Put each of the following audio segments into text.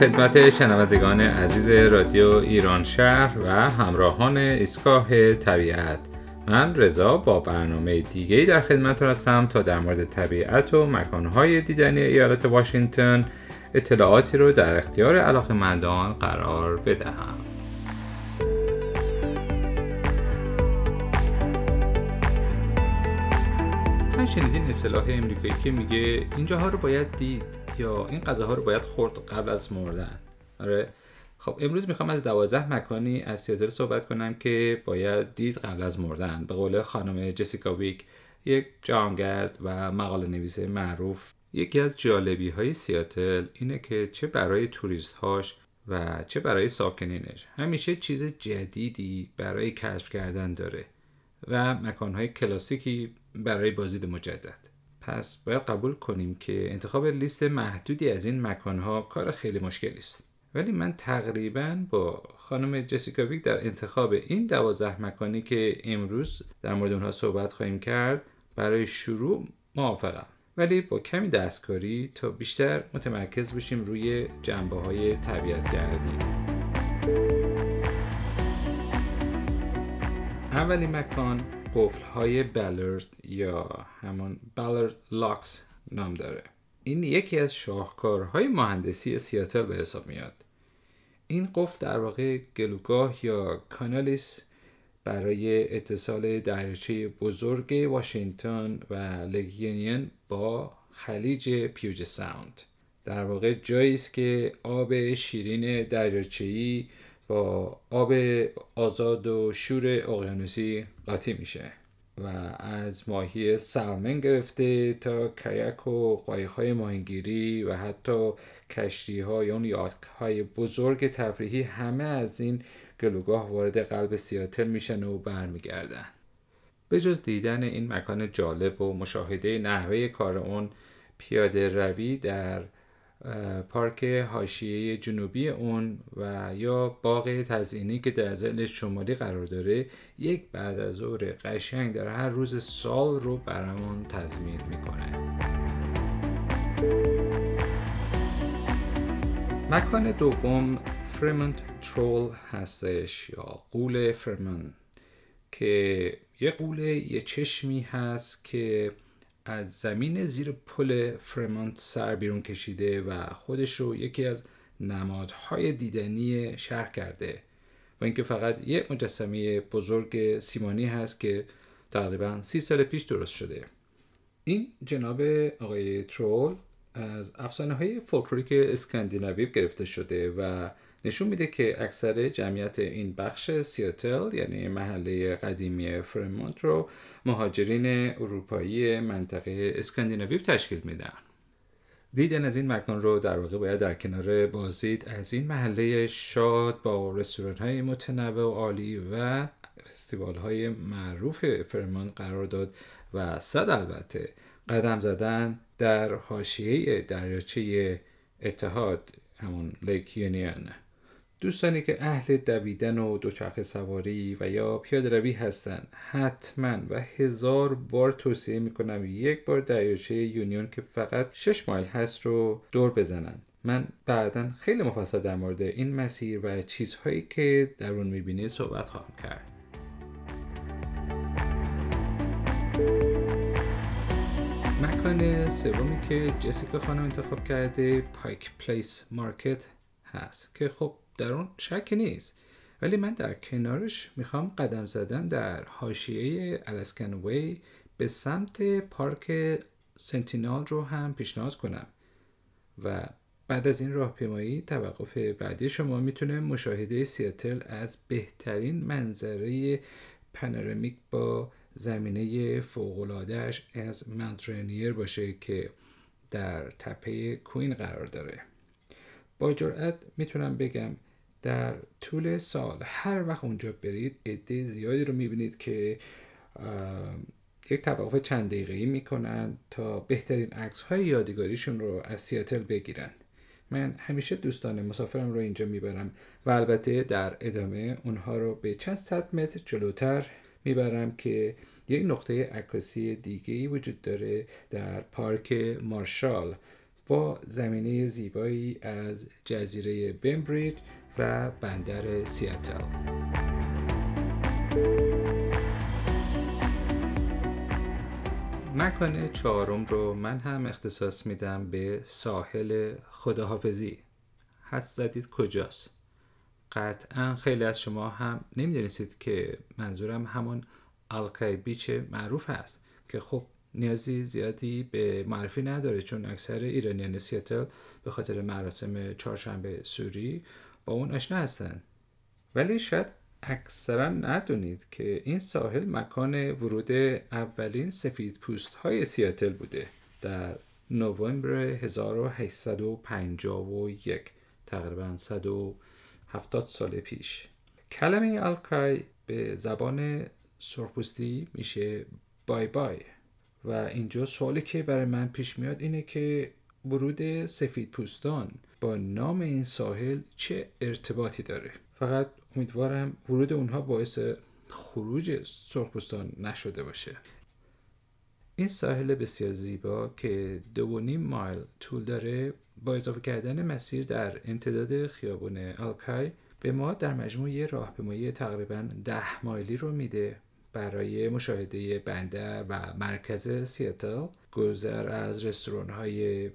خدمت شنوندگان عزیز رادیو ایران شهر و همراهان ایستگاه طبیعت. من رضا با برنامه دیگه در خدمت هستم تا در مورد طبیعت و مکانهای دیدنی ایالت واشنگتن اطلاعاتی رو در اختیار علاقه مندان قرار بدهم. شنیدین اصطلاح امریکایی که میگه اینجاها رو باید دید. یا این غذاها رو باید خورد قبل از مردن. آره. خب امروز می‌خوام از دوازده مکانی از سیاتل صحبت کنم که باید دید قبل از مردن. به قول خانم جسیکا ویک یک جهانگرد و مقاله نویس معروف. یکی از جالبی های سیاتل اینه که چه برای توریست هاش و چه برای ساکنینش. همیشه چیز جدیدی برای کشف کردن داره و مکانهای کلاسیکی برای بازدید مجدد. پس باید قبول کنیم که انتخاب لیست محدودی از این مکانها کار خیلی مشکلی است. ولی من تقریبا با خانم جسیکا ویک در انتخاب این دوازده مکانی که امروز در مورد اونها صحبت خواهیم کرد برای شروع موافقم. ولی با کمی دستکاری تا بیشتر متمرکز بشیم روی جنبه های طبیعت گردی اولین مکان قفل های بلرد یا همون بلرد لاکس نام داره. این یکی از شاهکارهای مهندسی سیاتل به حساب میاد. این قفل در واقع گلوگاه یا کانالیس برای اتصال دریاچه بزرگ واشنگتن و لگینین با خلیج پیوج ساوند در واقع جایی است که آب شیرین دریاچه‌ای با آب آزاد و شور اقیانوسی قاطی میشه و از ماهی سلمن گرفته تا کیک و قایق‌های ماهیگیری و حتی کشتی ها یا یاک های بزرگ تفریحی همه از این گلوگاه وارد قلب سیاتل میشن و برمیگردن. به جز دیدن این مکان جالب و مشاهده نحوه کار اون پیاده روی در پارک حاشیه جنوبی اون و یا باغ تزئینی که در زل شمالی قرار داره یک بعد از ظهر قشنگ در هر روز سال رو برامون تضمین می‌کنه. مکان دوم فرمنت ترول هستش یا قول فرمن که یه قوله یه چشمی هست که از زمین زیر پل فرمانت سر بیرون کشیده و خودش رو یکی از نمادهای دیدنی شهر کرده. و اینکه فقط یک مجسمه بزرگ سیمانی هست که تقریبا سی سال پیش درست شده. این جناب آقای ترول از افسانه های فولکلوریک اسکاندیناوی گرفته شده و نشون میده که اکثر جمعیت این بخش سیاتل یعنی محله قدیمی فرمونت رو مهاجرین اروپایی منطقه اسکاندیناوی تشکیل میدن. دیدن از این مکان رو در واقع باید در کنار بازدید از این محله شاد با رستوران های متنوع و عالی و فستیوال های معروف فریمانت قرار داد و صد البته قدم زدن در حاشیه دریاچه اتحاد همون Lake Union دوستانی که اهل دویدن و دوچرخه سواری و یا پیاده روی هستند حتما و هزار بار توصیه می‌کنم یک بار دریاچه یونیون که فقط 6 مایل هست رو دور بزنن. من بعدا خیلی مفصل در مورد این مسیر و چیزهایی که در اون می‌بینی صحبت خواهم کرد. مکان سومی که جسیکا خانم انتخاب کرده پایک پلیس مارکت هست که خب در اون شک نیست. ولی من در کنارش می‌خوام قدم زدن در حاشیه الاسکن وی به سمت پارک سنتینال رو هم پیشنهاد کنم. و بعد از این راهپیمایی توقف بعدی شما می‌تونه مشاهده سیاتل از بهترین منظره پنرمیک با زمینه فوقلادهش از منترنیر باشه که در تپه کوین قرار داره. با جرأت می‌تونم بگم در طول سال هر وقت اونجا برید عده زیادی رو می‌بینید که یک توقف چند دقیقه‌ای می‌کنن تا بهترین عکس های یادگاریشون رو از سیاتل بگیرن. من همیشه دوستان مسافرم رو اینجا می‌برم و البته در ادامه اونها رو به چند صد متر جلوتر می‌برم که یک نقطه عکاسی دیگه ای وجود داره در پارک مارشال با زمینه زیبایی از جزیره بمبریج و بندر سیاتل. مکان چهارم رو من هم اختصاص میدم به ساحل خداحافظی. حد زدید کجاست؟ قطعا خیلی از شما هم نمی‌دونستید که منظورم همون الکای بیچ معروف هست که خب نیازی زیادی به معرفی نداره چون اکثر ایرانیان سیاتل به خاطر مراسم چهارشنبه سوری با اون آشنا هستن. ولی شاید اکثرا ندونید که این ساحل مکان ورود اولین سفید پوست های سیاتل بوده در نوامبر 1851 تقریبا 170 سال پیش. کلمه الکای به زبان سرخپوستی میشه بای بای. و اینجا سوالی که برای من پیش میاد اینه که ورود سفید پوستان با نام این ساحل چه ارتباطی داره؟ فقط امیدوارم ورود اونها باعث خروج سرخپوستان نشده باشه. این ساحل بسیار زیبا که دو مایل طول داره با اضافه کردن مسیر در امتداد خیابون آلکای به ما در مجموع یه راهپیمایی تقریبا ده مایلی رو میده برای مشاهده بندر و مرکز سیاتل. گذر از رستوران های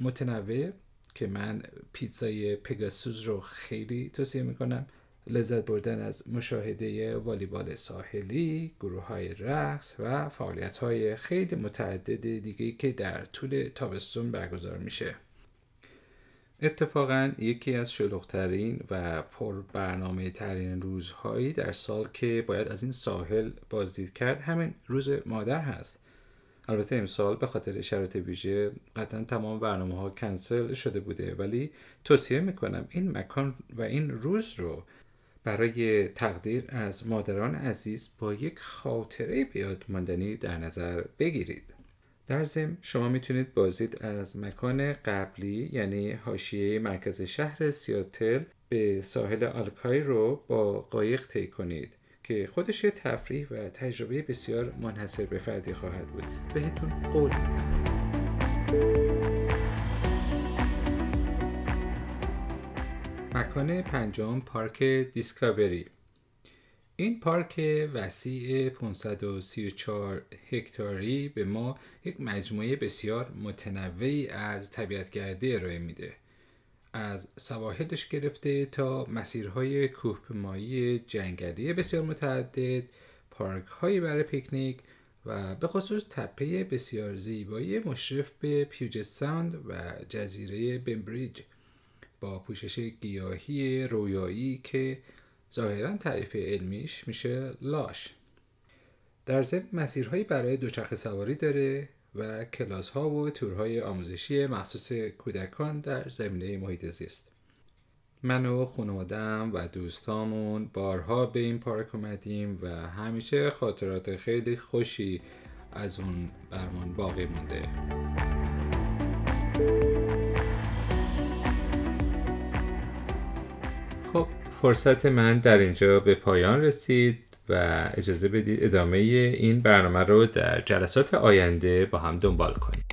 متنوع که من پیتزای پگاسوس رو خیلی توصیه می‌کنم لذت بردن از مشاهده والیبال ساحلی، گروه های رقص و فعالیت های خیلی متعدد دیگه که در طول تابستون برگزار میشه. اتفاقا یکی از شلوغترین و پر برنامه ترین روزهایی در سال که باید از این ساحل بازدید کرد همین روز مادر هست البته امسال به خاطر شرایط ویژه قطعا تمام برنامه ها کنسل شده بوده ولی توصیه می‌کنم این مکان و این روز رو برای تقدیر از مادران عزیز با یک خاطره بیاد ماندنی در نظر بگیرید. در ضمن شما می‌تونید بازدید از مکان قبلی یعنی حاشیه مرکز شهر سیاتل به ساحل آلکای رو با قایق طی کنید. که خودش یه تفریح و تجربه بسیار منحصر به فردی خواهد بود. بهتون قول مکان پنجم پارک دیسکاوری. این پارک وسیع 534 هکتاری به ما یک مجموعه بسیار متنوعی از طبیعتگردی ارائه میده. از سواحلش گرفته تا مسیرهای کوهپیمایی جنگلی بسیار متعدد پارک هایی برای پیکنیک و به خصوص تپه بسیار زیبایی مشرف به پیوجت ساند و جزیره بمبریج با پوشش گیاهی رویایی که ظاهرا تعریف علمیش میشه لاش. در ضمن مسیرهایی برای دوچرخه سواری داره. و کلاس ها و تورهای آموزشی مخصوص کودکان در زمینه محیط زیست. من و خانوادم و دوستامون بارها به این پارک اومدیم و همیشه خاطرات خیلی خوشی از اون برمان باقی مونده. خب فرصت من در اینجا به پایان رسید. و اجازه بدید ادامه این برنامه رو در جلسات آینده با هم دنبال کنیم.